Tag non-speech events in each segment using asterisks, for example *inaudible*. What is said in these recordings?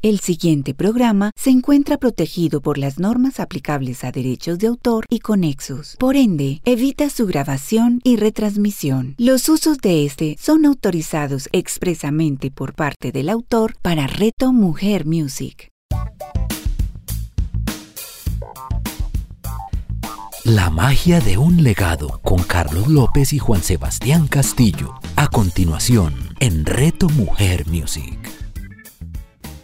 El siguiente programa se encuentra protegido por las normas aplicables a derechos de autor y conexos. Por ende, evita su grabación y retransmisión. Los usos de este son autorizados expresamente por parte del autor para Reto Mujer Music. La magia de un legado con Carlos López y Juan Sebastián Castillo. A continuación, en Reto Mujer Music.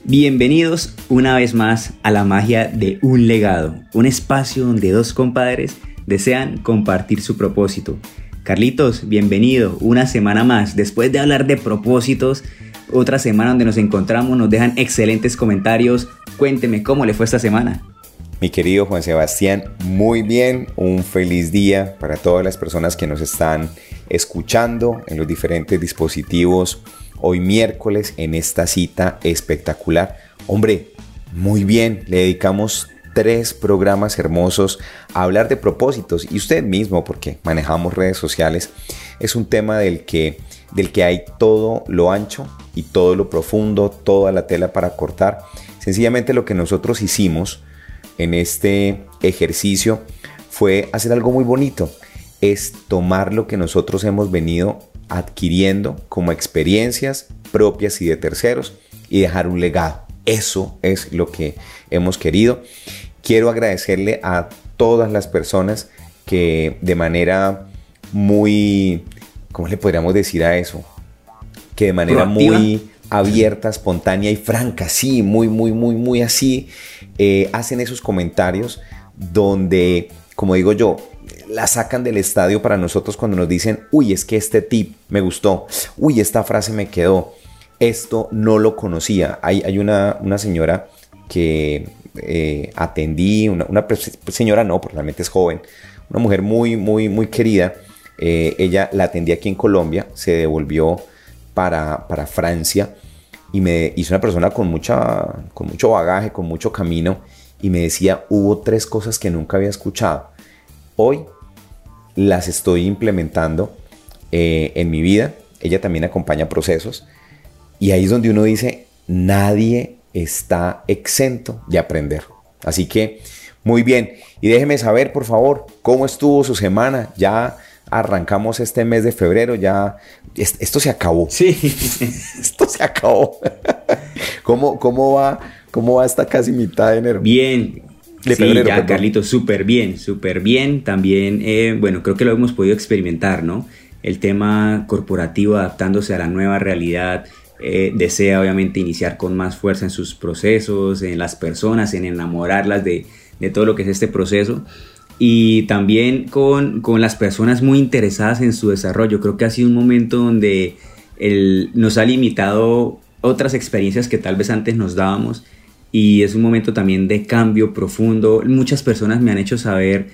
Bienvenidos una vez más a la magia de un legado, un espacio donde dos compadres desean compartir su propósito. Carlitos, bienvenido una semana más. Después de hablar de propósitos, otra semana donde nos encontramos, nos dejan excelentes comentarios. Cuénteme cómo le fue esta semana. Mi querido Juan Sebastián, muy bien, un feliz día para todas las personas que nos están escuchando en los diferentes dispositivos hoy miércoles en esta cita espectacular. Hombre, muy bien, le dedicamos tres programas hermosos a hablar de propósitos y usted mismo, porque manejamos redes sociales, es un tema del que, del que hay todo lo ancho y todo lo profundo, toda la tela para cortar. Sencillamente lo que nosotros hicimos en este ejercicio fue hacer algo muy bonito, es tomar lo que nosotros hemos venido adquiriendo como experiencias propias y de terceros y dejar un legado. Eso es lo que hemos querido. Quiero agradecerle a todas las personas que de manera muy, ¿cómo le podríamos decir a eso? Que de manera muy abierta, espontánea y franca, sí, muy, muy, muy, muy así, eh, hacen esos comentarios donde, como digo yo, la sacan del estadio para nosotros cuando nos dicen, uy, es que este tip me gustó, uy, esta frase me quedó, esto no lo conocía. Hay, hay una, una señora que eh, atendí, una, señora no, porque realmente es joven, una mujer muy, muy, muy querida. Eh, ella la atendí aquí en Colombia, se devolvió para, para Francia y me hizo una persona con, mucha, con mucho bagaje, con mucho camino y me decía, hubo tres cosas que nunca había escuchado. Hoy las estoy implementando eh, en mi vida. Ella también acompaña procesos. Y ahí es donde uno dice, nadie está exento de aprender. Así que, muy bien. Y déjeme saber, por favor, cómo estuvo su semana. Ya arrancamos este mes de febrero, ya esto se acabó. Sí. *laughs* esto se acabó. *laughs* ¿Cómo, cómo, va, ¿Cómo va esta casi mitad de enero? Bien, sí, ya, Carlitos, súper bien, súper bien. También, eh, bueno, creo que lo hemos podido experimentar, ¿no? El tema corporativo adaptándose a la nueva realidad. Eh, desea obviamente iniciar con más fuerza en sus procesos, en las personas, en enamorarlas de, de todo lo que es este proceso. Y también con, con, las personas muy interesadas en su desarrollo. Creo que ha sido un momento donde el, nos ha limitado otras experiencias que tal vez antes nos dábamos y es un momento también de cambio profundo. Muchas personas me han hecho saber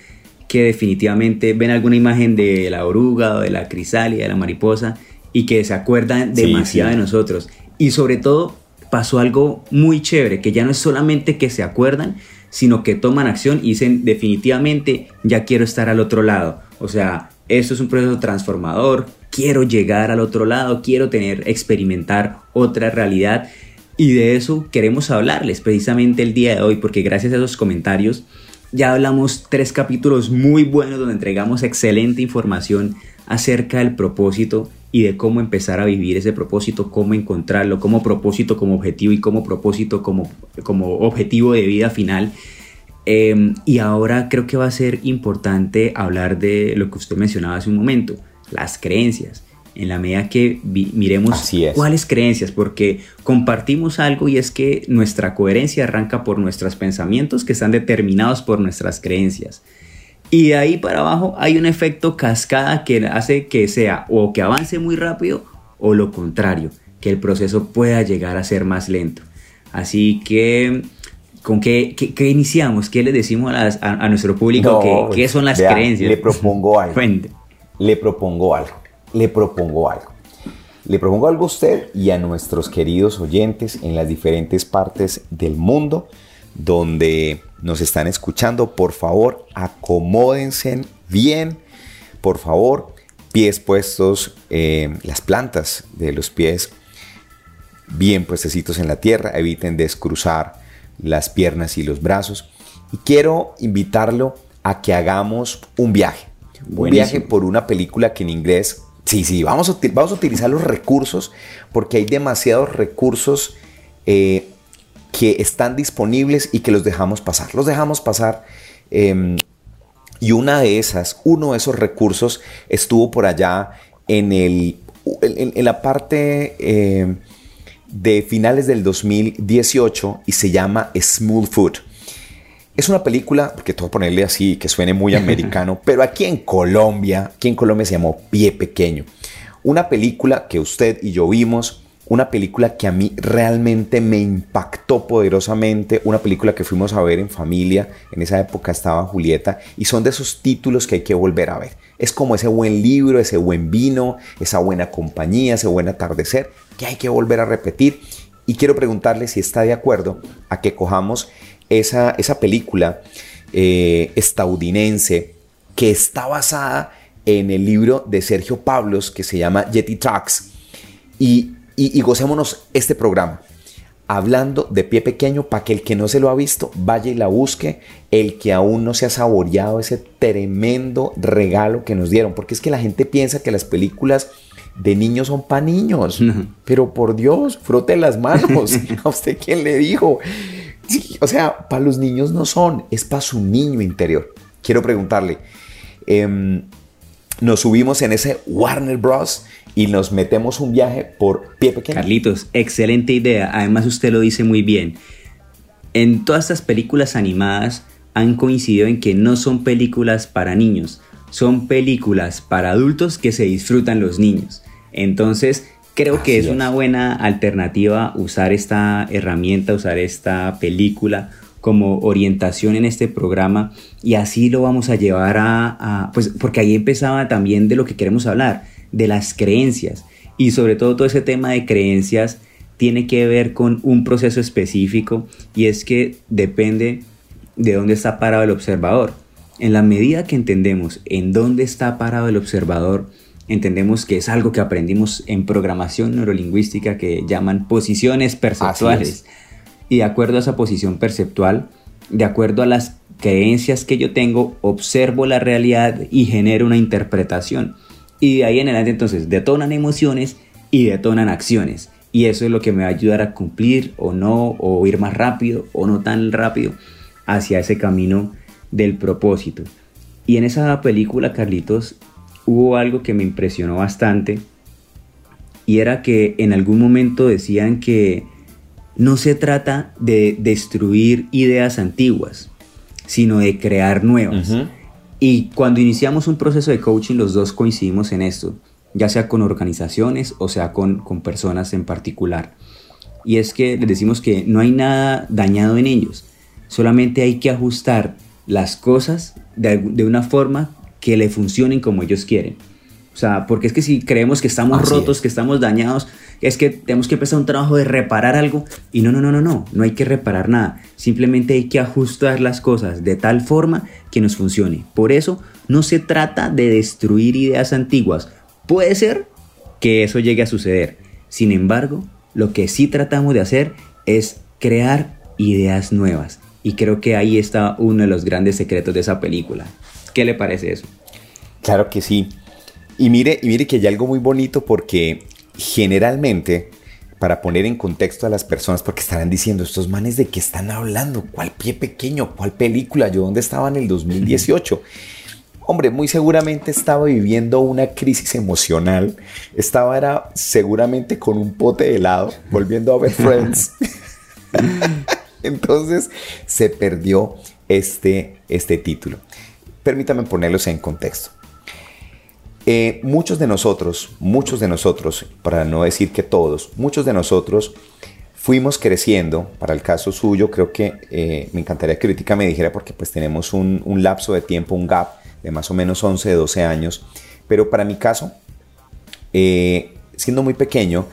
que definitivamente ven alguna imagen de la oruga o de la crisálida, de la mariposa y que se acuerdan demasiado de nosotros. Y sobre todo pasó algo muy chévere, que ya no es solamente que se acuerdan, sino que toman acción y dicen definitivamente ya quiero estar al otro lado. O sea, esto es un proceso transformador, quiero llegar al otro lado, quiero tener, experimentar otra realidad y de eso queremos hablarles precisamente el día de hoy, porque gracias a esos comentarios ya hablamos tres capítulos muy buenos donde entregamos excelente información acerca del propósito y de cómo empezar a vivir ese propósito, cómo encontrarlo, como propósito como objetivo y como propósito como, como objetivo de vida final. Em, y ahora creo que va a ser importante hablar de lo que usted mencionaba hace un momento, las creencias en la medida que miremos cuáles creencias, porque compartimos algo y es que nuestra coherencia arranca por nuestros pensamientos que están determinados por nuestras creencias. Y de ahí para abajo hay un efecto cascada que hace que sea o que avance muy rápido o lo contrario, que el proceso pueda llegar a ser más lento. Así que, ¿con qué, iniciamos? ¿Qué le decimos a, nuestro público? ¿Qué, son las creencias? Le propongo algo. *laughs* le propongo algo le propongo algo. Le propongo algo a usted y a nuestros queridos oyentes en las diferentes partes del mundo donde nos están escuchando. Por favor, acomódense bien. Por favor, pies puestos, eh, las plantas de los pies bien puestecitos en la tierra, eviten descruzar las piernas y los brazos. Y quiero invitarlo a que hagamos un viaje. Un viaje por una película que en inglés, sí, sí, vamos a, vamos a utilizar los recursos porque hay demasiados recursos eh, que están disponibles y que los dejamos pasar. Los dejamos pasar. Em, y una de esas, uno de esos recursos estuvo por allá en, el, en, la parte eh, de finales del 2018 y se llama Smooth Food. Es una película, porque tengo que ponerle así, que suene muy americano, *laughs* pero aquí en Colombia, aquí en Colombia se llamó Pie Pequeño. Una película que usted y yo vimos, una película que a mí realmente me impactó poderosamente, una película que fuimos a ver en familia, en esa época estaba Julieta, y son de esos títulos que hay que volver a ver. Es como ese buen libro, ese buen vino, esa buena compañía, ese buen atardecer, que hay que volver a repetir. Y quiero preguntarle si está de acuerdo a que cojamos esa, esa película eh, estadounidense que está basada en el libro de Sergio Pablos que se llama Yeti Tracks. Y, y, gocémonos este programa hablando de pie pequeño para que el que no se lo ha visto vaya y la busque, el que aún no se ha saboreado ese tremendo regalo que nos dieron, porque es que la gente piensa que las películas de niños son para niños, pero por Dios, frote las manos, *laughs* a usted quién le dijo, o sea, para los niños no son, es para su niño interior. Quiero preguntarle, em, nos subimos en ese Warner Bros. y nos metemos un viaje por pie pequeño. Carlitos, excelente idea. Además, usted lo dice muy bien. En todas estas películas animadas han coincidido en que no son películas para niños, son películas para adultos que se disfrutan los niños. Entonces, creo que es, una buena alternativa usar esta herramienta, usar esta película como orientación en este programa y así lo vamos a llevar a, pues porque ahí empezaba también de lo que queremos hablar, de las creencias y sobre todo todo ese tema de creencias tiene que ver con un proceso específico y es que depende de dónde está parado el observador. En la medida que entendemos en dónde está parado el observador, entendemos que es algo que aprendimos en programación neurolingüística que llaman posiciones perceptuales. Y de acuerdo a esa posición perceptual, de acuerdo a las creencias que yo tengo, observo la realidad y genero una interpretación. Y de ahí en adelante entonces detonan emociones y detonan acciones. Y eso es lo que me va a ayudar a cumplir o no, o ir más rápido o no tan rápido hacia ese camino del propósito. Y en esa película, Carlitos, hubo algo que me impresionó bastante y era que en algún momento decían que no se trata de destruir ideas antiguas, sino de crear nuevas. Y cuando iniciamos un proceso de coaching, los dos coincidimos en esto, ya sea con organizaciones o sea con, con personas en particular. Y es que les decimos que no hay nada dañado en ellos, solamente hay que ajustar las cosas de, de una forma que le funcionen como ellos quieren. O sea, porque es que si creemos que estamos rotos, que estamos dañados, es que tenemos que empezar un trabajo de reparar algo y no, no, no, no, no, no hay que reparar nada. Simplemente hay que ajustar las cosas de tal forma que nos funcione. Por eso no se trata de destruir ideas antiguas. Puede ser que eso llegue a suceder. Sin embargo, lo que sí tratamos de hacer es crear ideas nuevas. Y creo que ahí está uno de los grandes secretos de esa película. ¿Qué le parece eso? Claro que sí. Y mire, y mire que hay algo muy bonito porque generalmente, para poner en contexto a las personas, porque estarán diciendo, estos manes de qué están hablando, cuál pie pequeño, cuál película, yo dónde estaba en el 2018. *laughs* Hombre, muy seguramente estaba viviendo una crisis emocional. Estaba era seguramente con un pote de helado, volviendo a ver *laughs* Friends. *laughs* Entonces se perdió este, este título. Permítame ponerlos en contexto. Eh, muchos de nosotros, muchos de nosotros, para no decir que todos, muchos de nosotros fuimos creciendo, para el caso suyo, creo que eh, me encantaría que ahorita me dijera porque pues tenemos un, lapso de tiempo, un gap de más o menos 11, 12 años, pero para mi caso, eh, siendo muy pequeño,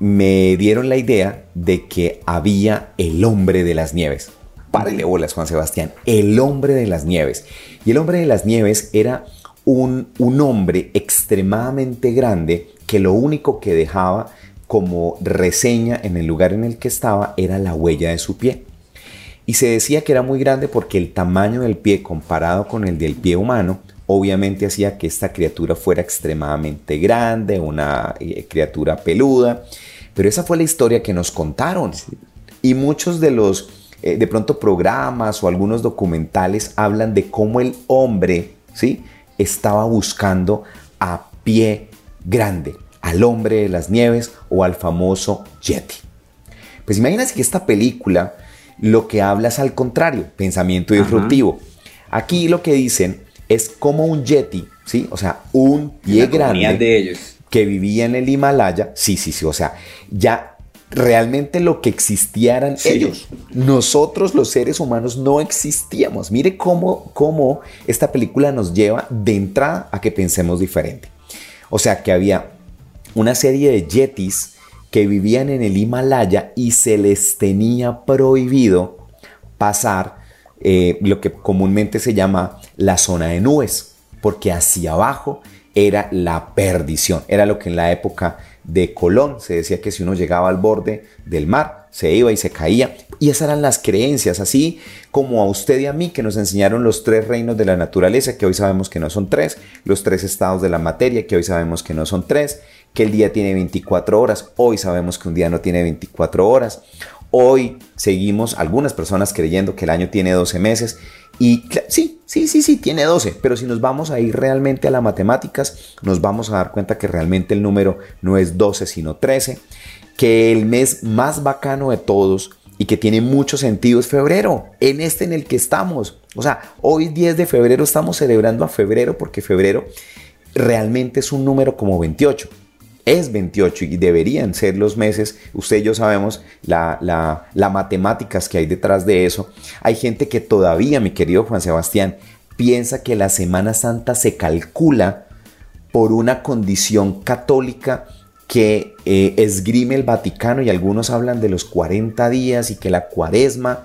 me dieron la idea de que había el hombre de las nieves. Párele bolas, Juan Sebastián, el hombre de las nieves. Y el hombre de las nieves era un, un hombre extremadamente grande que lo único que dejaba como reseña en el lugar en el que estaba era la huella de su pie. Y se decía que era muy grande porque el tamaño del pie comparado con el del pie humano obviamente hacía que esta criatura fuera extremadamente grande, una eh, criatura peluda. Pero esa fue la historia que nos contaron. Y muchos de los, eh, de pronto, programas o algunos documentales hablan de cómo el hombre, ¿sí? Estaba buscando a pie grande, al hombre de las nieves o al famoso Yeti. Pues imagínense que esta película lo que habla es al contrario, pensamiento disruptivo. Aquí lo que dicen es como un Yeti, ¿sí? O sea, un pie grande de ellos. que vivía en el Himalaya. Sí, sí, sí. O sea, ya realmente lo que existieran ellos. Nosotros los seres humanos no existíamos. Mire cómo, cómo esta película nos lleva de entrada a que pensemos diferente. O sea, que había una serie de yetis que vivían en el Himalaya y se les tenía prohibido pasar eh, lo que comúnmente se llama la zona de nubes, porque hacia abajo era la perdición, era lo que en la época de Colón se decía que si uno llegaba al borde del mar, se iba y se caía. Y esas eran las creencias, así como a usted y a mí que nos enseñaron los tres reinos de la naturaleza, que hoy sabemos que no son tres, los tres estados de la materia, que hoy sabemos que no son tres, que el día tiene 24 horas, hoy sabemos que un día no tiene 24 horas, Hoy seguimos algunas personas creyendo que el año tiene 12 meses y sí, sí, sí, sí, tiene 12, pero si nos vamos a ir realmente a las matemáticas, nos vamos a dar cuenta que realmente el número no es 12, sino 13, que el mes más bacano de todos y que tiene mucho sentido es febrero, en este en el que estamos. O sea, hoy 10 de febrero estamos celebrando a febrero porque febrero realmente es un número como 28 es 28 y deberían ser los meses. Usted y yo sabemos las la, matemáticas que hay detrás de eso. Hay gente que todavía, mi querido Juan Sebastián, piensa que la Semana Santa se calcula por una condición católica que eh, esgrime el Vaticano y algunos hablan de los 40 días y que la cuaresma,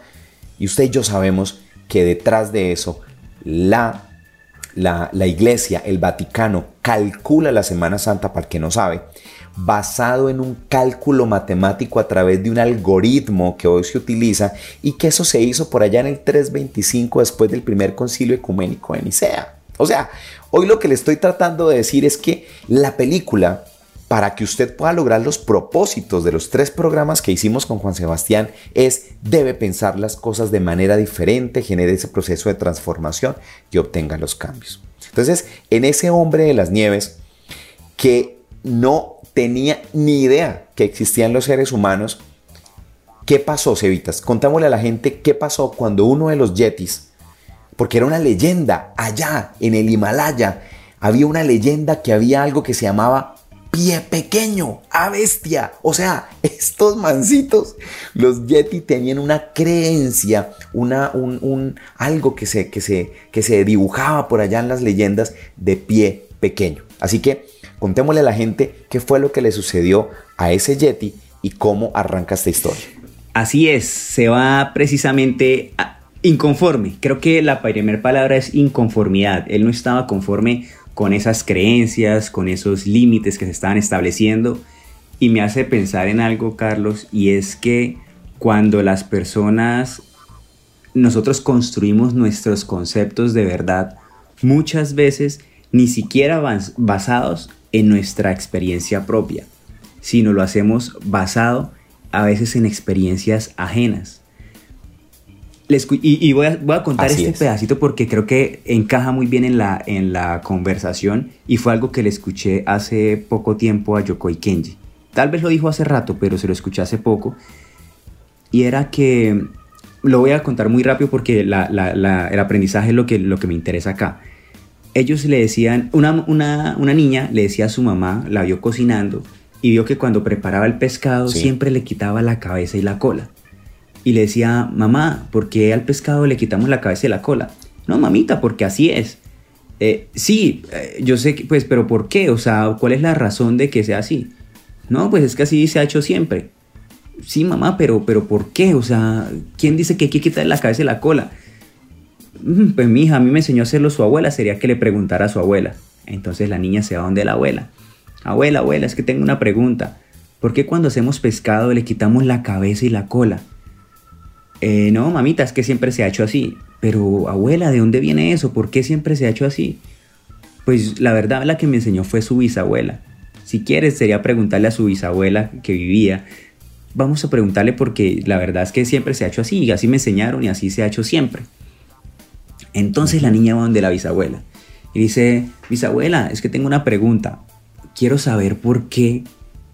y usted y yo sabemos que detrás de eso la la, iglesia, el Vaticano, calcula la Semana Santa, para que no sabe, basado en un cálculo matemático a través de un algoritmo que hoy se utiliza y que eso se hizo por allá en el 325 después del primer concilio ecuménico de Nicea. O sea, hoy lo que le estoy tratando de decir es que la película para que usted pueda lograr los propósitos de los tres programas que hicimos con Juan Sebastián es debe pensar las cosas de manera diferente, genere ese proceso de transformación y obtenga los cambios. Entonces, en ese hombre de las nieves que no tenía ni idea que existían los seres humanos, ¿qué pasó, Cevitas? Contámosle a la gente qué pasó cuando uno de los yetis, porque era una leyenda allá en el Himalaya, había una leyenda que había algo que se llamaba pie pequeño, a bestia. O sea, *laughs* estos mancitos, los Yeti tenían una creencia, una, un, algo que se, que, se, que se dibujaba por allá en las leyendas de pie pequeño. Así que contémosle a la gente qué fue lo que le sucedió a ese Yeti y cómo arranca esta historia. Así es, se va precisamente inconforme. Creo que la primera palabra es inconformidad. Él no estaba conforme con esas creencias, con esos límites que se estaban estableciendo. Y me hace pensar en algo, Carlos, y es que cuando las personas, nosotros construimos nuestros conceptos de verdad, muchas veces ni siquiera basados en nuestra experiencia propia, sino lo hacemos basado a veces en experiencias ajenas y, voy, a, contar este pedacito porque creo que encaja muy bien en la, en la conversación y fue algo que le escuché hace poco tiempo a Yokoi Kenji. Tal vez lo dijo hace rato, pero se lo escuché hace poco. Y era que, lo voy a contar muy rápido porque el aprendizaje es lo que, lo que me interesa acá. Ellos le decían, una, una, niña le decía a su mamá, la vio cocinando, y vio que cuando preparaba el pescado siempre le quitaba la cabeza y la cola y le decía, mamá, ¿por qué al pescado le quitamos la cabeza y la cola? No, mamita, porque así es. Eh, sí, eh, yo sé que, pues, pero ¿por qué? O sea, ¿cuál es la razón de que sea así? No, pues es que así se ha hecho siempre. Sí, mamá, pero, pero ¿por qué? O sea, ¿quién dice que hay que quitarle la cabeza y la cola? Mm, pues mi hija, a mí me enseñó a hacerlo su abuela, sería que le preguntara a su abuela. Entonces la niña se va donde la abuela. Abuela, abuela, es que tengo una pregunta. ¿por qué cuando hacemos pescado le quitamos la cabeza y la cola? Eh, no, mamita, es que siempre se ha hecho así. Pero abuela, ¿de dónde viene eso? ¿Por qué siempre se ha hecho así? Pues la verdad la que me enseñó fue su bisabuela. Si quieres sería preguntarle a su bisabuela que vivía. Vamos a preguntarle porque la verdad es que siempre se ha hecho así, y así me enseñaron y así se ha hecho siempre. Entonces la niña va donde la bisabuela y dice, bisabuela, es que tengo una pregunta. Quiero saber por qué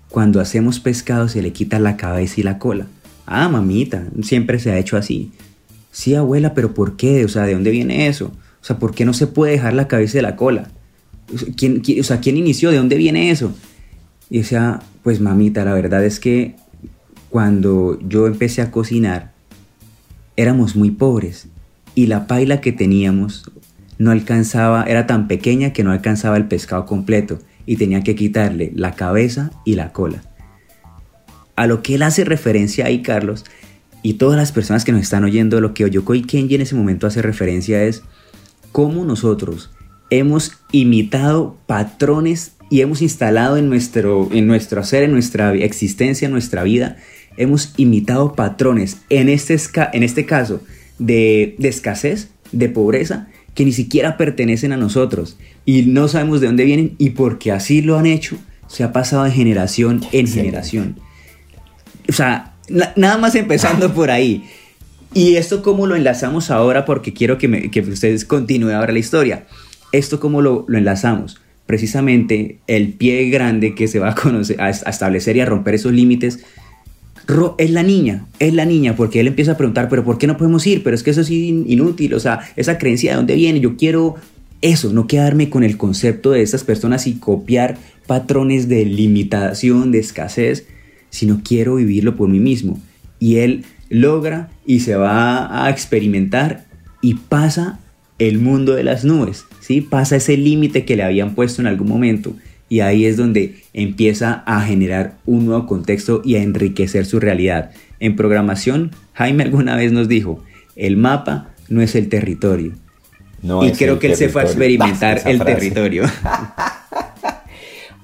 cuando hacemos pescado se le quita la cabeza y la cola. Ah, mamita, siempre se ha hecho así. Sí, abuela, pero ¿por qué? O sea, ¿de dónde viene eso? O sea, ¿por qué no se puede dejar la cabeza y la cola? ¿Quién, o sea, ¿quién inició? ¿De dónde viene eso? Y decía, pues mamita, la verdad es que cuando yo empecé a cocinar, éramos muy pobres y la paila que teníamos no alcanzaba, era tan pequeña que no alcanzaba el pescado completo y tenía que quitarle la cabeza y la cola. A lo que él hace referencia ahí, Carlos, y todas las personas que nos están oyendo, lo que Oyoko Kenji en ese momento hace referencia es cómo nosotros hemos imitado patrones y hemos instalado en nuestro, en nuestro ser, en nuestra existencia, en nuestra vida, hemos imitado patrones, en este, en este caso, de, de escasez, de pobreza, que ni siquiera pertenecen a nosotros y no sabemos de dónde vienen y porque así lo han hecho, se ha pasado de generación en generación. O sea, nada más empezando por ahí. Y esto cómo lo enlazamos ahora, porque quiero que, que ustedes continúen ahora la historia. Esto cómo lo, lo, enlazamos. Precisamente el pie grande que se va a, conocer, a establecer y a romper esos límites es la niña, es la niña, porque él empieza a preguntar, pero ¿por qué no podemos ir? Pero es que eso es inútil, o sea, esa creencia de dónde viene, yo quiero eso, no quedarme con el concepto de esas personas y copiar patrones de limitación, de escasez, sino quiero vivirlo por mí mismo. Y él logra y se va a experimentar y pasa el mundo de las nubes, ¿sí? Pasa ese límite que le habían puesto en algún momento y ahí es donde empieza a generar un nuevo contexto y a enriquecer su realidad. En programación, Jaime alguna vez nos dijo, el mapa no es el territorio. y creo que él se fue a experimentar *laughs* el territorio. *laughs*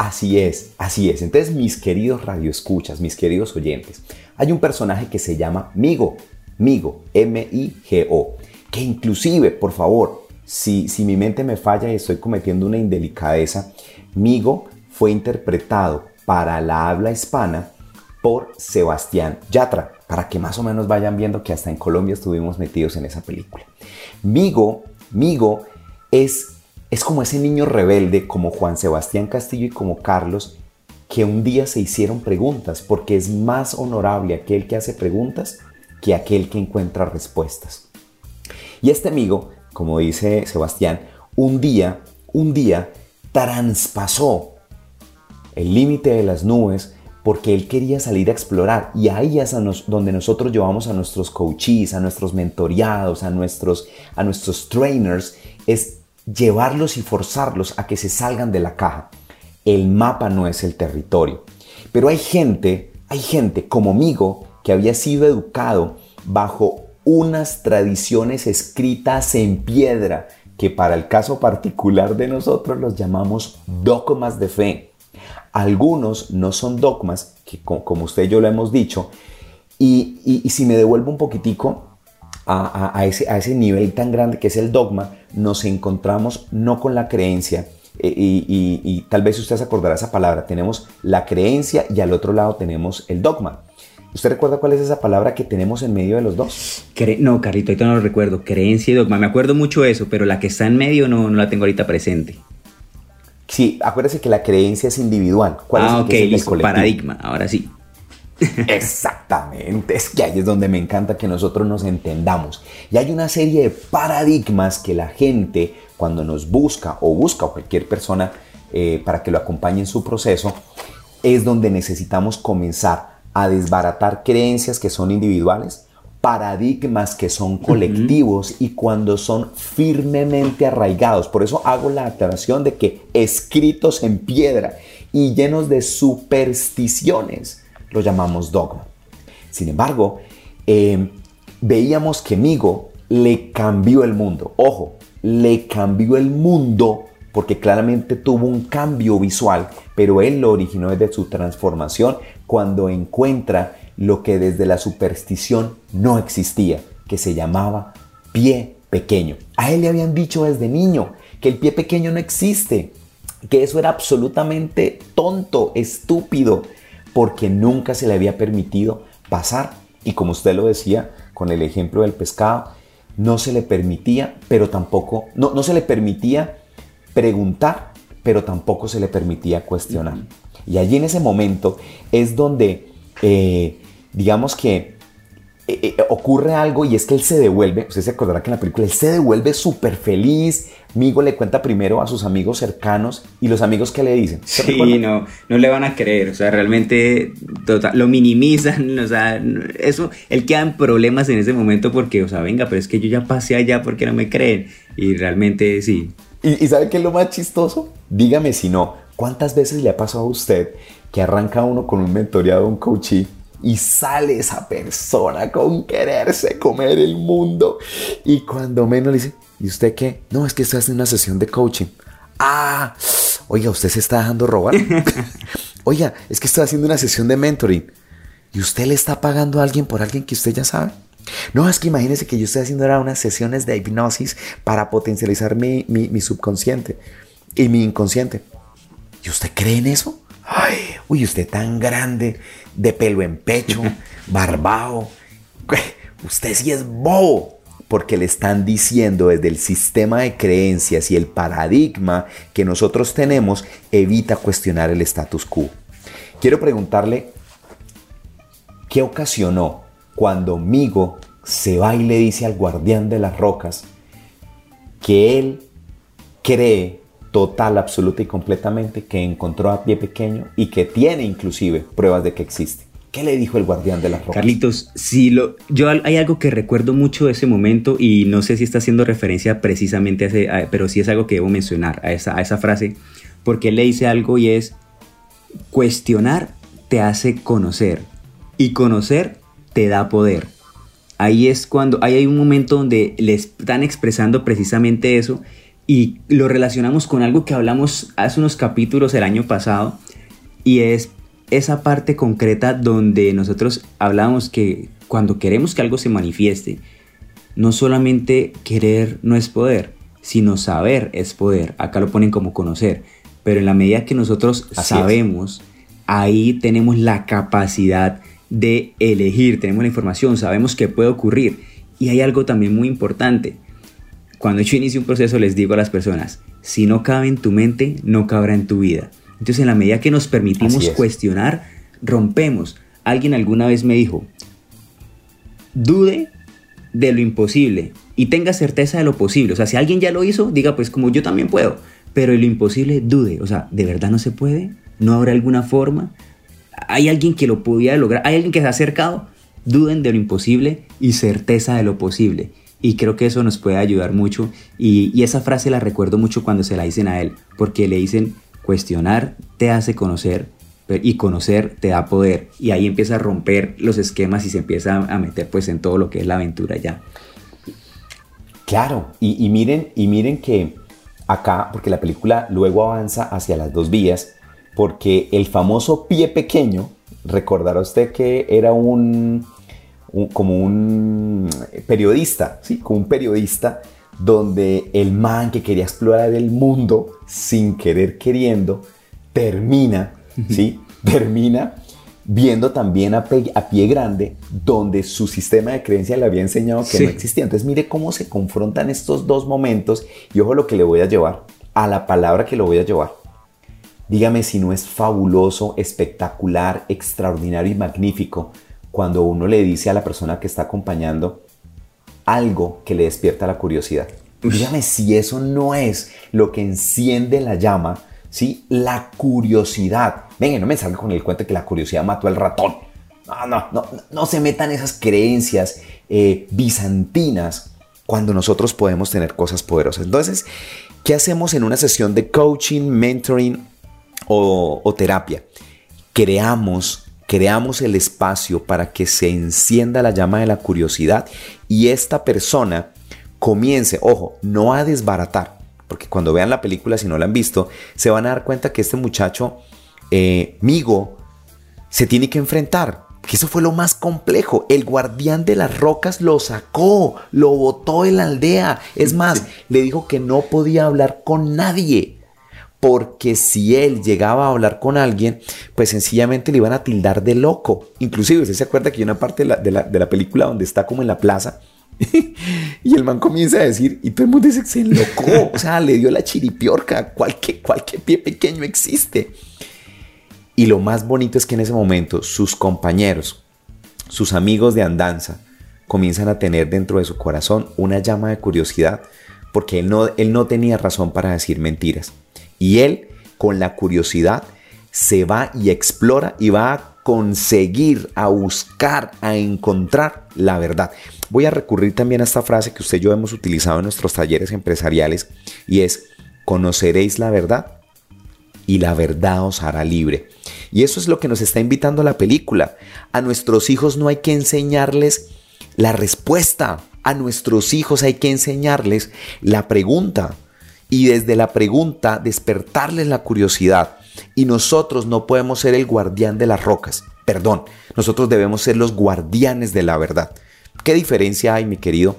Así es, así es. Entonces, mis queridos radioescuchas, mis queridos oyentes, hay un personaje que se llama Migo, Migo, M-I-G-O, que inclusive, por favor, si, si mi mente me falla y estoy cometiendo una indelicadeza, Migo fue interpretado para la habla hispana por Sebastián Yatra, para que más o menos vayan viendo que hasta en Colombia estuvimos metidos en esa película. Migo, Migo es, es como ese niño rebelde, como Juan Sebastián Castillo y como Carlos, que un día se hicieron preguntas, porque es más honorable aquel que hace preguntas que aquel que encuentra respuestas. Y este amigo, como dice Sebastián, un día, un día traspasó el límite de las nubes porque él quería salir a explorar y ahí es donde nosotros llevamos a nuestros coaches, a nuestros mentoreados, a nuestros, a nuestros trainers, es llevarlos y forzarlos a que se salgan de la caja. El mapa no es el territorio. Pero hay gente, hay gente como Migo que había sido educado bajo unas tradiciones escritas en piedra que para el caso particular de nosotros los llamamos dogmas de fe. Algunos no son dogmas, que como usted y yo lo hemos dicho, y, si me devuelvo un poquitico a, ese, a ese nivel tan grande que es el dogma, nos encontramos no con la creencia, eh, y, y, tal vez usted se acordará esa palabra. Tenemos la creencia y al otro lado tenemos el dogma. ¿Usted recuerda cuál es esa palabra que tenemos en medio de los dos? no, Carlito, ahorita no lo recuerdo. Creencia y dogma. Me acuerdo mucho eso, pero la que está en medio no, no la tengo ahorita presente. Sí, acuérdese que la creencia es individual. ¿Cuál ah, es el ok, paradigma, ahora sí. *laughs* Exactamente, es que ahí es donde me encanta que nosotros nos entendamos. Y hay una serie de paradigmas que la gente cuando nos busca o busca o cualquier persona eh, para que lo acompañe en su proceso, es donde necesitamos comenzar a desbaratar creencias que son individuales, paradigmas que son colectivos y cuando son firmemente arraigados. Por eso hago la aclaración de que escritos en piedra y llenos de supersticiones, lo llamamos dogma. Sin embargo, eh, veíamos que Migo le cambió el mundo. Ojo, le cambió el mundo porque claramente tuvo un cambio visual, pero él lo originó desde su transformación cuando encuentra lo que desde la superstición no existía, que se llamaba pie pequeño. A él le habían dicho desde niño que el pie pequeño no existe, que eso era absolutamente tonto, estúpido, porque nunca se le había permitido pasar. Y como usted lo decía con el ejemplo del pescado, no se le permitía, pero tampoco, no, no se le permitía preguntar, pero tampoco se le permitía cuestionar. Y allí en ese momento es donde, eh, digamos que eh, eh, ocurre algo y es que él se devuelve, usted se acordará que en la película él se devuelve súper feliz, Migo le cuenta primero a sus amigos cercanos y los amigos que le dicen. Sí, no, no le van a creer, o sea, realmente tota, lo minimizan, o sea, eso, él queda en problemas en ese momento porque, o sea, venga, pero es que yo ya pasé allá porque no me creen y realmente sí. ¿Y, y sabe qué es lo más chistoso? Dígame si no, ¿cuántas veces le ha pasado a usted que arranca uno con un mentoreado, un coachee y sale esa persona con quererse comer el mundo y cuando menos le dice, ¿y usted qué? No, es que estoy haciendo una sesión de coaching. Ah, oiga, usted se está dejando robar. *laughs* oiga, es que estoy haciendo una sesión de mentoring. ¿Y usted le está pagando a alguien por alguien que usted ya sabe? No, es que imagínese que yo estoy haciendo ahora unas sesiones de hipnosis para potencializar mi, mi subconsciente y mi inconsciente. ¿Y usted cree en eso? Ay, uy, usted tan grande, de pelo en pecho, *laughs* barbado. Usted sí es bobo porque le están diciendo desde el sistema de creencias y el paradigma que nosotros tenemos, evita cuestionar el status quo. Quiero preguntarle, ¿qué ocasionó cuando Migo se va y le dice al guardián de las rocas que él cree total, absoluta y completamente que encontró a pie pequeño y que tiene inclusive pruebas de que existe? ¿Qué le dijo el guardián de las rocas? Carlitos, si lo, yo hay algo que recuerdo mucho de ese momento y no sé si está haciendo referencia precisamente a ese, pero sí es algo que debo mencionar a esa, a esa frase, porque le dice algo y es, cuestionar te hace conocer y conocer te da poder. Ahí es cuando, ahí hay un momento donde le están expresando precisamente eso y lo relacionamos con algo que hablamos hace unos capítulos el año pasado y es esa parte concreta donde nosotros hablamos que cuando queremos que algo se manifieste, no solamente querer no es poder, sino saber es poder. Acá lo ponen como conocer. Pero en la medida que nosotros sabemos, ahí tenemos la capacidad de elegir, tenemos la información, sabemos que puede ocurrir. Y hay algo también muy importante. Cuando yo inicio un proceso les digo a las personas, si no cabe en tu mente, no cabrá en tu vida. Entonces, en la medida que nos permitimos cuestionar, rompemos. Alguien alguna vez me dijo, dude de lo imposible y tenga certeza de lo posible. O sea, si alguien ya lo hizo, diga, pues como yo también puedo. Pero de lo imposible, dude. O sea, ¿de verdad no se puede? ¿No habrá alguna forma? ¿Hay alguien que lo pudiera lograr? ¿Hay alguien que se ha acercado? Duden de lo imposible y certeza de lo posible. Y creo que eso nos puede ayudar mucho. Y, y esa frase la recuerdo mucho cuando se la dicen a él, porque le dicen, Cuestionar te hace conocer y conocer te da poder y ahí empieza a romper los esquemas y se empieza a meter pues en todo lo que es la aventura ya. Claro, y, miren, y miren que acá, porque la película luego avanza hacia las dos vías, porque el famoso pie pequeño, recordará usted que era un, como un periodista, sí, como un periodista donde el man que quería explorar el mundo sin querer queriendo termina, ¿sí? Termina viendo también a, pie grande donde su sistema de creencia le había enseñado que no existía. Entonces mire cómo se confrontan estos dos momentos y ojo lo que le voy a llevar, a la palabra que lo voy a llevar. Dígame si no es fabuloso, espectacular, extraordinario y magnífico cuando uno le dice a la persona que está acompañando, algo que le despierta la curiosidad. Dígame si eso no es lo que enciende la llama, ¿sí? La curiosidad. Venga, no me salga con el cuento que la curiosidad mató al ratón. No, no, no, no se metan esas creencias eh, bizantinas cuando nosotros podemos tener cosas poderosas. Entonces, ¿qué hacemos en una sesión de coaching, mentoring o, o terapia? Creamos creamos el espacio para que se encienda la llama de la curiosidad y esta persona comience, ojo, no a desbaratar, porque cuando vean la película, si no la han visto, se van a dar cuenta que este muchacho, eh, Migo, se tiene que enfrentar. Que eso fue lo más complejo. El guardián de las rocas lo sacó, lo botó en la aldea. Es más, le dijo que no podía hablar con nadie. Porque si él llegaba a hablar con alguien, pues sencillamente le iban a tildar de loco. Inclusive, usted se acuerda que hay una parte de la, de la película donde está como en la plaza *laughs* y el man comienza a decir, y todo el mundo dice que se enlocó, o sea, le dio la chiripiorca, cualquier, cualquier pie pequeño existe. Y lo más bonito es que en ese momento sus compañeros, sus amigos de andanza, comienzan a tener dentro de su corazón una llama de curiosidad, porque él no, él no tenía razón para decir mentiras. Y él, con la curiosidad, se va y explora y va a conseguir, a buscar, a encontrar la verdad. Voy a recurrir también a esta frase que usted y yo hemos utilizado en nuestros talleres empresariales y es, conoceréis la verdad y la verdad os hará libre. Y eso es lo que nos está invitando la película. A nuestros hijos no hay que enseñarles la respuesta, a nuestros hijos hay que enseñarles la pregunta y desde la pregunta despertarles la curiosidad y nosotros no podemos ser el guardián de las rocas. Perdón, nosotros debemos ser los guardianes de la verdad. ¿Qué diferencia hay, mi querido,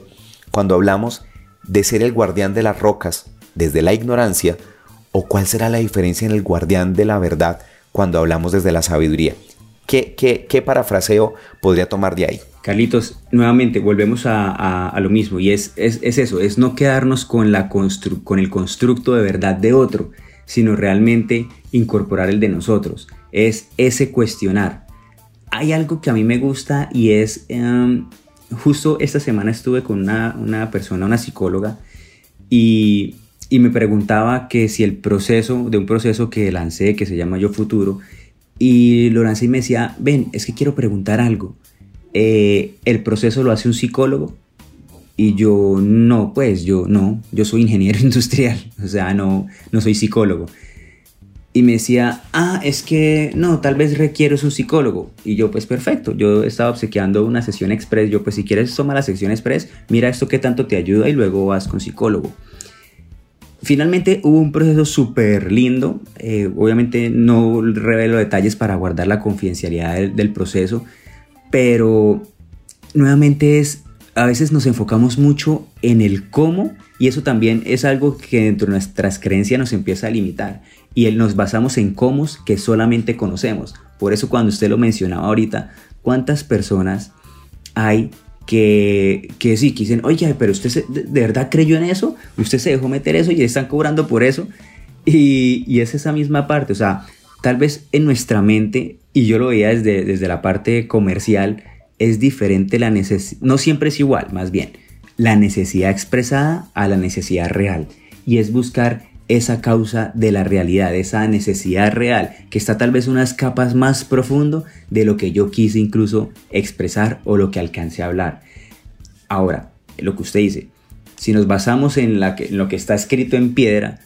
cuando hablamos de ser el guardián de las rocas desde la ignorancia o cuál será la diferencia en el guardián de la verdad cuando hablamos desde la sabiduría? ¿Qué, parafraseo podría tomar de ahí? Carlitos, nuevamente volvemos a, lo mismo y es, es, eso, es no quedarnos con, la con el constructo de verdad de otro, sino realmente incorporar el de nosotros. Es ese cuestionar. Hay algo que a mí me gusta y es, em, justo esta semana estuve con una, persona, una psicóloga, y, y, me preguntaba que si el proceso, de un proceso que lancé, que se llama Yo Futuro, y lo lancé y me decía, ven, es que quiero preguntar algo. Eh, ¿El proceso lo hace un psicólogo? Y yo, no, pues yo no, yo soy ingeniero *laughs* industrial, o sea, no, no soy psicólogo. Y me decía, ah, es que no, tal vez requiero un psicólogo. Y yo, pues perfecto, yo estaba obsequiando una sesión express, yo pues si quieres toma la sesión express, mira esto que tanto te ayuda y luego vas con psicólogo. Finalmente hubo un proceso súper lindo, eh, obviamente no revelo detalles para guardar la confidencialidad del proceso, pero nuevamente es a veces nos enfocamos mucho en el cómo y eso también es algo que dentro de nuestras creencias nos empieza a limitar y nos basamos en cómo que solamente conocemos. Por eso cuando usted lo mencionaba ahorita, ¿cuántas personas hay que, que sí, que dicen, oye, pero usted de, verdad creyó en eso? Usted se dejó meter eso y están cobrando por eso. Y, y es esa misma parte, o sea, tal vez en nuestra mente, y yo lo veía desde, desde la parte comercial, es diferente la necesidad, no siempre es igual, más bien, la necesidad expresada a la necesidad real. Y es buscar esa causa de la realidad, esa necesidad real, que está tal vez unas capas más profundo de lo que yo quise incluso expresar o lo que alcance a hablar. Ahora, lo que usted dice, si nos basamos en, la en lo que está escrito en piedra,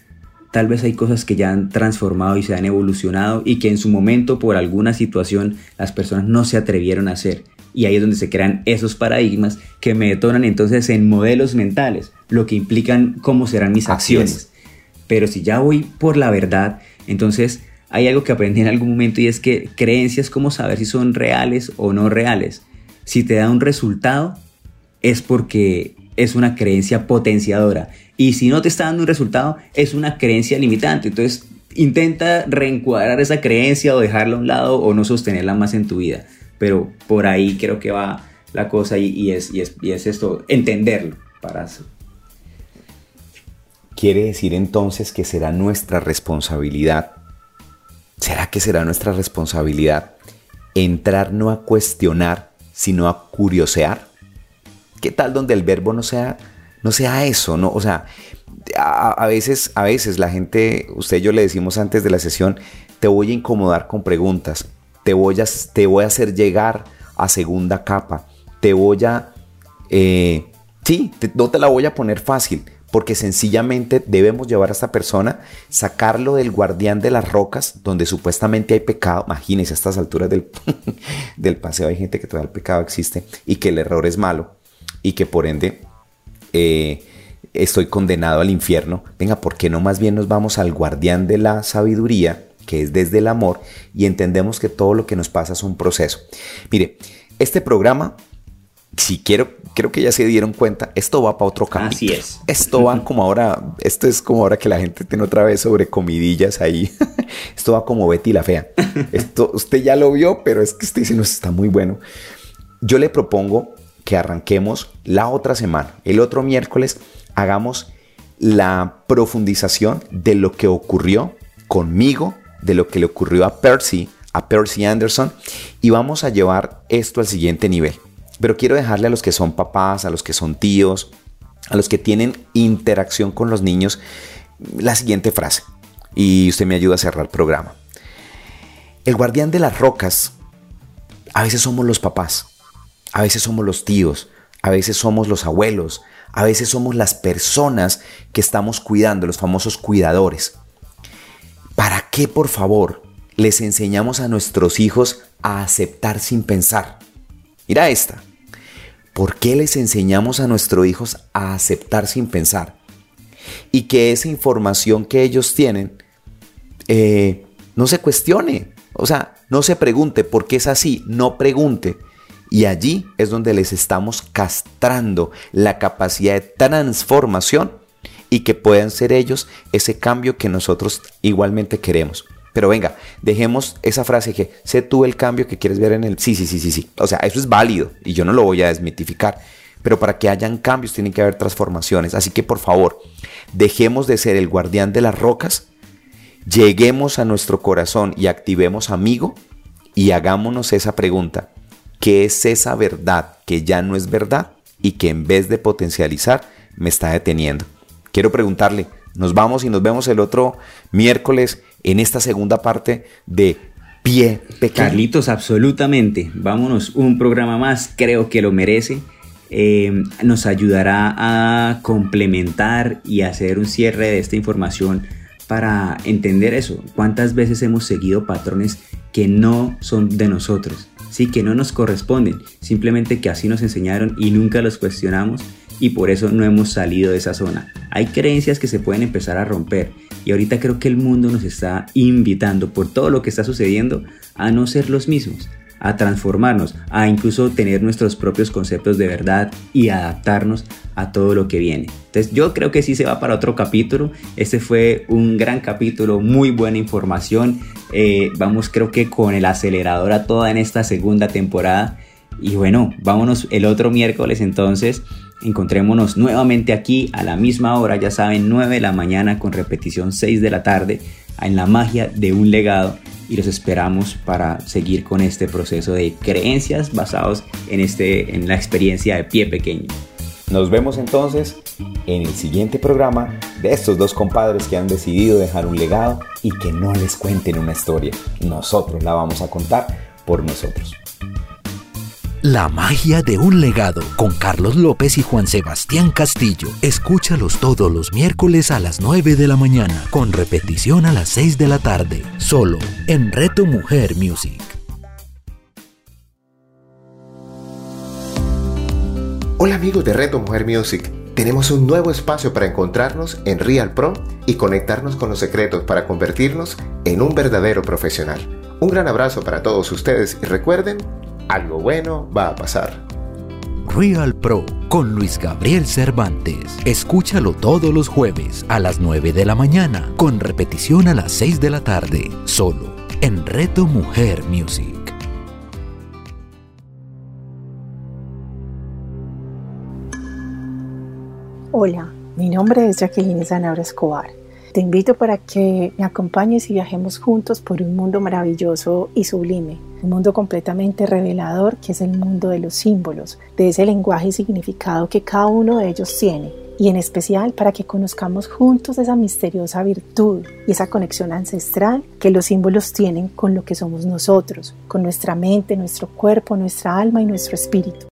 tal vez hay cosas que ya han transformado y se han evolucionado y que en su momento por alguna situación las personas no se atrevieron a hacer y ahí es donde se crean esos paradigmas que me detonan entonces en modelos mentales, lo que implican cómo serán mis acciones. Pero si ya voy por la verdad, entonces hay algo que aprendí en algún momento y es que creencias como saber si son reales o no reales. Si te da un resultado, es porque es una creencia potenciadora. Y si no te está dando un resultado, es una creencia limitante. Entonces, intenta reencuadrar esa creencia o dejarla a un lado o no sostenerla más en tu vida pero por ahí creo que va la cosa y, es, y es, esto, entenderlo para eso. Quiere decir entonces que será nuestra responsabilidad, ¿será que será nuestra responsabilidad entrar no a cuestionar, sino a curiosear? ¿Qué tal donde el verbo no sea, no sea eso? ¿no? O sea, a, veces, a veces la gente, usted y yo le decimos antes de la sesión, te voy a incomodar con preguntas te voy a, te voy a hacer llegar a segunda capa, te voy a... Eh, sí, no te la voy a poner fácil, porque sencillamente debemos llevar a esta persona, sacarlo del guardián de las rocas, donde supuestamente hay pecado. Imagínense a estas alturas del, *laughs* del paseo, hay gente que todavía el pecado existe y que el error es malo y que por ende eh, estoy condenado al infierno. Venga, ¿por qué no más bien nos vamos al guardián de la sabiduría, que es desde el amor, y entendemos que todo lo que nos pasa es un proceso? Mire, este programa si quiero, creo que ya se dieron cuenta, esto va para otro capítulo. Así es. Esto va como ahora, esto es como ahora que la gente tiene otra vez sobre comidillas ahí. *laughs* esto va como Betty la fea. Esto usted ya lo vio, pero es que usted dice, no, está muy bueno. Yo le propongo que arranquemos la otra semana, el otro miércoles, hagamos la profundización de lo que ocurrió conmigo, de lo que le ocurrió a Percy, a Percy Anderson, y vamos a llevar esto al siguiente nivel. Pero quiero dejarle a los que son papás, a los que son tíos, a los que tienen interacción con los niños, la siguiente frase. Y usted me ayuda a cerrar el programa. El guardián de las rocas, a veces somos los papás, a veces somos los tíos, a veces somos los abuelos, a veces somos las personas que estamos cuidando, los famosos cuidadores. ¿Para qué, por favor, les enseñamos a nuestros hijos a aceptar sin pensar? Mira esta. ¿Por qué les enseñamos a nuestros hijos a aceptar sin pensar? Y que esa información que ellos tienen eh, no se cuestione. O sea, no se pregunte por qué es así, no pregunte. Y allí es donde les estamos castrando la capacidad de transformación y que puedan ser ellos ese cambio que nosotros igualmente queremos. Pero venga, dejemos esa frase que sé tú el cambio que quieres ver en el... Sí, sí, sí, sí, sí. O sea, eso es válido y yo no lo voy a desmitificar. Pero para que hayan cambios tienen que haber transformaciones. Así que por favor, dejemos de ser el guardián de las rocas, lleguemos a nuestro corazón y activemos amigo y hagámonos esa pregunta. ¿Qué es esa verdad que ya no es verdad y que en vez de potencializar me está deteniendo? Quiero preguntarle, nos vamos y nos vemos el otro miércoles en esta segunda parte de Pie Pequeño. Carlitos, absolutamente. Vámonos, un programa más, creo que lo merece. Eh, nos ayudará a complementar y hacer un cierre de esta información para entender eso. ¿Cuántas veces hemos seguido patrones que no son de nosotros? Sí, que no nos corresponden. Simplemente que así nos enseñaron y nunca los cuestionamos y por eso no hemos salido de esa zona. Hay creencias que se pueden empezar a romper y ahorita creo que el mundo nos está invitando por todo lo que está sucediendo a no ser los mismos, a transformarnos, a incluso tener nuestros propios conceptos de verdad y adaptarnos a todo lo que viene. Entonces yo creo que sí se va para otro capítulo. Este fue un gran capítulo, muy buena información. Eh, vamos creo que con el acelerador a toda en esta segunda temporada. Y bueno, vámonos el otro miércoles entonces Encontrémonos nuevamente aquí a la misma hora, ya saben, 9 de la mañana con repetición 6 de la tarde en la magia de un legado y los esperamos para seguir con este proceso de creencias basados en, este, en la experiencia de pie pequeño. Nos vemos entonces en el siguiente programa de estos dos compadres que han decidido dejar un legado y que no les cuenten una historia. Nosotros la vamos a contar por nosotros. La magia de un legado con Carlos López y Juan Sebastián Castillo. Escúchalos todos los miércoles a las 9 de la mañana, con repetición a las 6 de la tarde, solo en Reto Mujer Music. Hola amigos de Reto Mujer Music. Tenemos un nuevo espacio para encontrarnos en Real Pro y conectarnos con los secretos para convertirnos en un verdadero profesional. Un gran abrazo para todos ustedes y recuerden algo bueno va a pasar. Real Pro con Luis Gabriel Cervantes. Escúchalo todos los jueves a las 9 de la mañana, con repetición a las 6 de la tarde, solo en Reto Mujer Music. Hola, mi nombre es Jacqueline Zanabra Escobar. Te invito para que me acompañes y viajemos juntos por un mundo maravilloso y sublime un mundo completamente revelador que es el mundo de los símbolos, de ese lenguaje y significado que cada uno de ellos tiene, y en especial para que conozcamos juntos esa misteriosa virtud y esa conexión ancestral que los símbolos tienen con lo que somos nosotros, con nuestra mente, nuestro cuerpo, nuestra alma y nuestro espíritu.